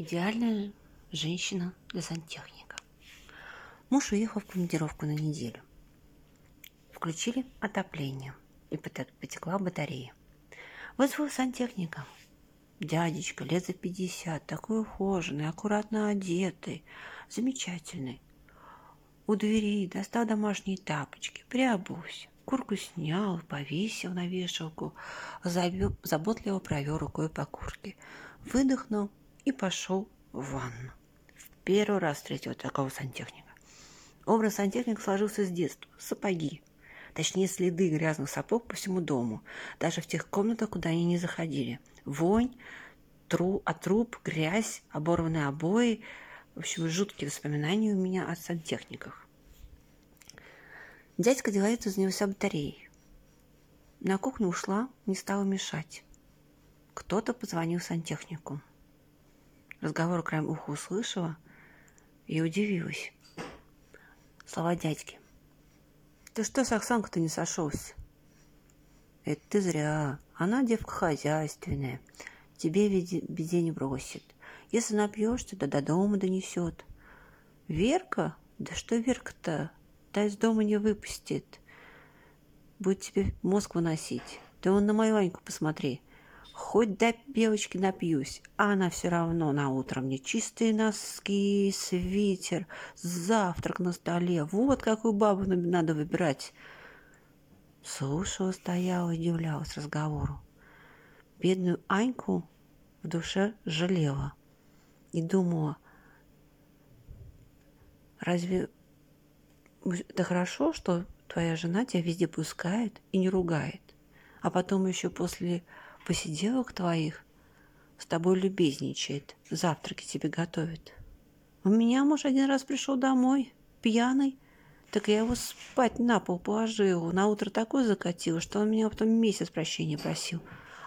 Идеальная женщина для сантехника. Муж уехал в командировку на неделю. Включили отопление, и потекла батарея. Вызвал сантехника. Дядечка, лет за пятьдесят, такой ухоженный, аккуратно одетый, замечательный. У двери достал домашние тапочки, приобулся, курку снял, повесил на вешалку, заботливо провел рукой по куртке, выдохнул и пошел в ванну. В первый раз встретил такого сантехника. Образ сантехника сложился с детства. Сапоги. Точнее, следы грязных сапог по всему дому. Даже в тех комнатах, куда они не заходили. Вонь, тру, от грязь, оборванные обои. В общем, жуткие воспоминания у меня о сантехниках. Дядька делает из него батареей. На кухню ушла, не стала мешать. Кто-то позвонил сантехнику. Разговор краем уха услышала и удивилась. Слова дядьки. «Ты что с Оксанкой-то не сошелся?» «Это ты зря. Она девка хозяйственная. Тебе беде не бросит. Если напьешься, то до дома донесет. Верка? Да что Верка-то? Та из дома не выпустит. Будет тебе мозг выносить. Ты вон на мою Аньку посмотри. Хоть до белочки напьюсь, а она все равно на утро мне чистые носки, свитер, завтрак на столе. Вот какую бабу надо выбирать. Слушала, стояла, удивлялась разговору. Бедную Аньку в душе жалела и думала, разве это хорошо, что твоя жена тебя везде пускает и не ругает, а потом еще после посиделок твоих с тобой любезничает, завтраки тебе готовит. У меня муж один раз пришел домой, пьяный, так я его спать на пол положила, на утро такой закатила, что он меня потом месяц прощения просил.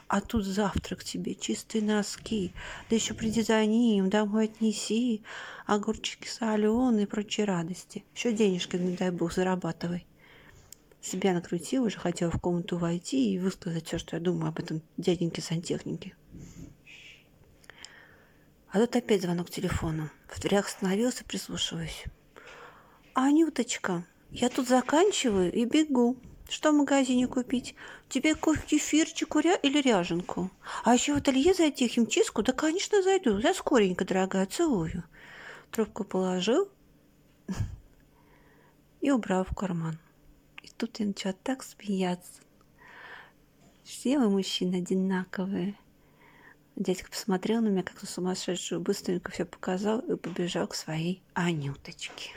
А тут завтрак тебе, чистые носки, да еще приди за ним, домой отнеси, огурчики соленые и прочие радости. Еще денежки, не дай бог, зарабатывай себя накрутила, уже хотела в комнату войти и высказать все, что я думаю об этом дяденьке сантехнике. А тут опять звонок телефону. В дверях остановился, прислушиваясь. «Анюточка, я тут заканчиваю и бегу. Что в магазине купить? Тебе кофе, кефирчик ря или ряженку? А еще в ателье зайти, химчистку? Да, конечно, зайду. Я скоренько, дорогая, целую». Трубку положил и убрал в карман тут я начала так смеяться. Все вы мужчины одинаковые. Дядька посмотрел на меня, как на сумасшедшую, быстренько все показал и побежал к своей Анюточке.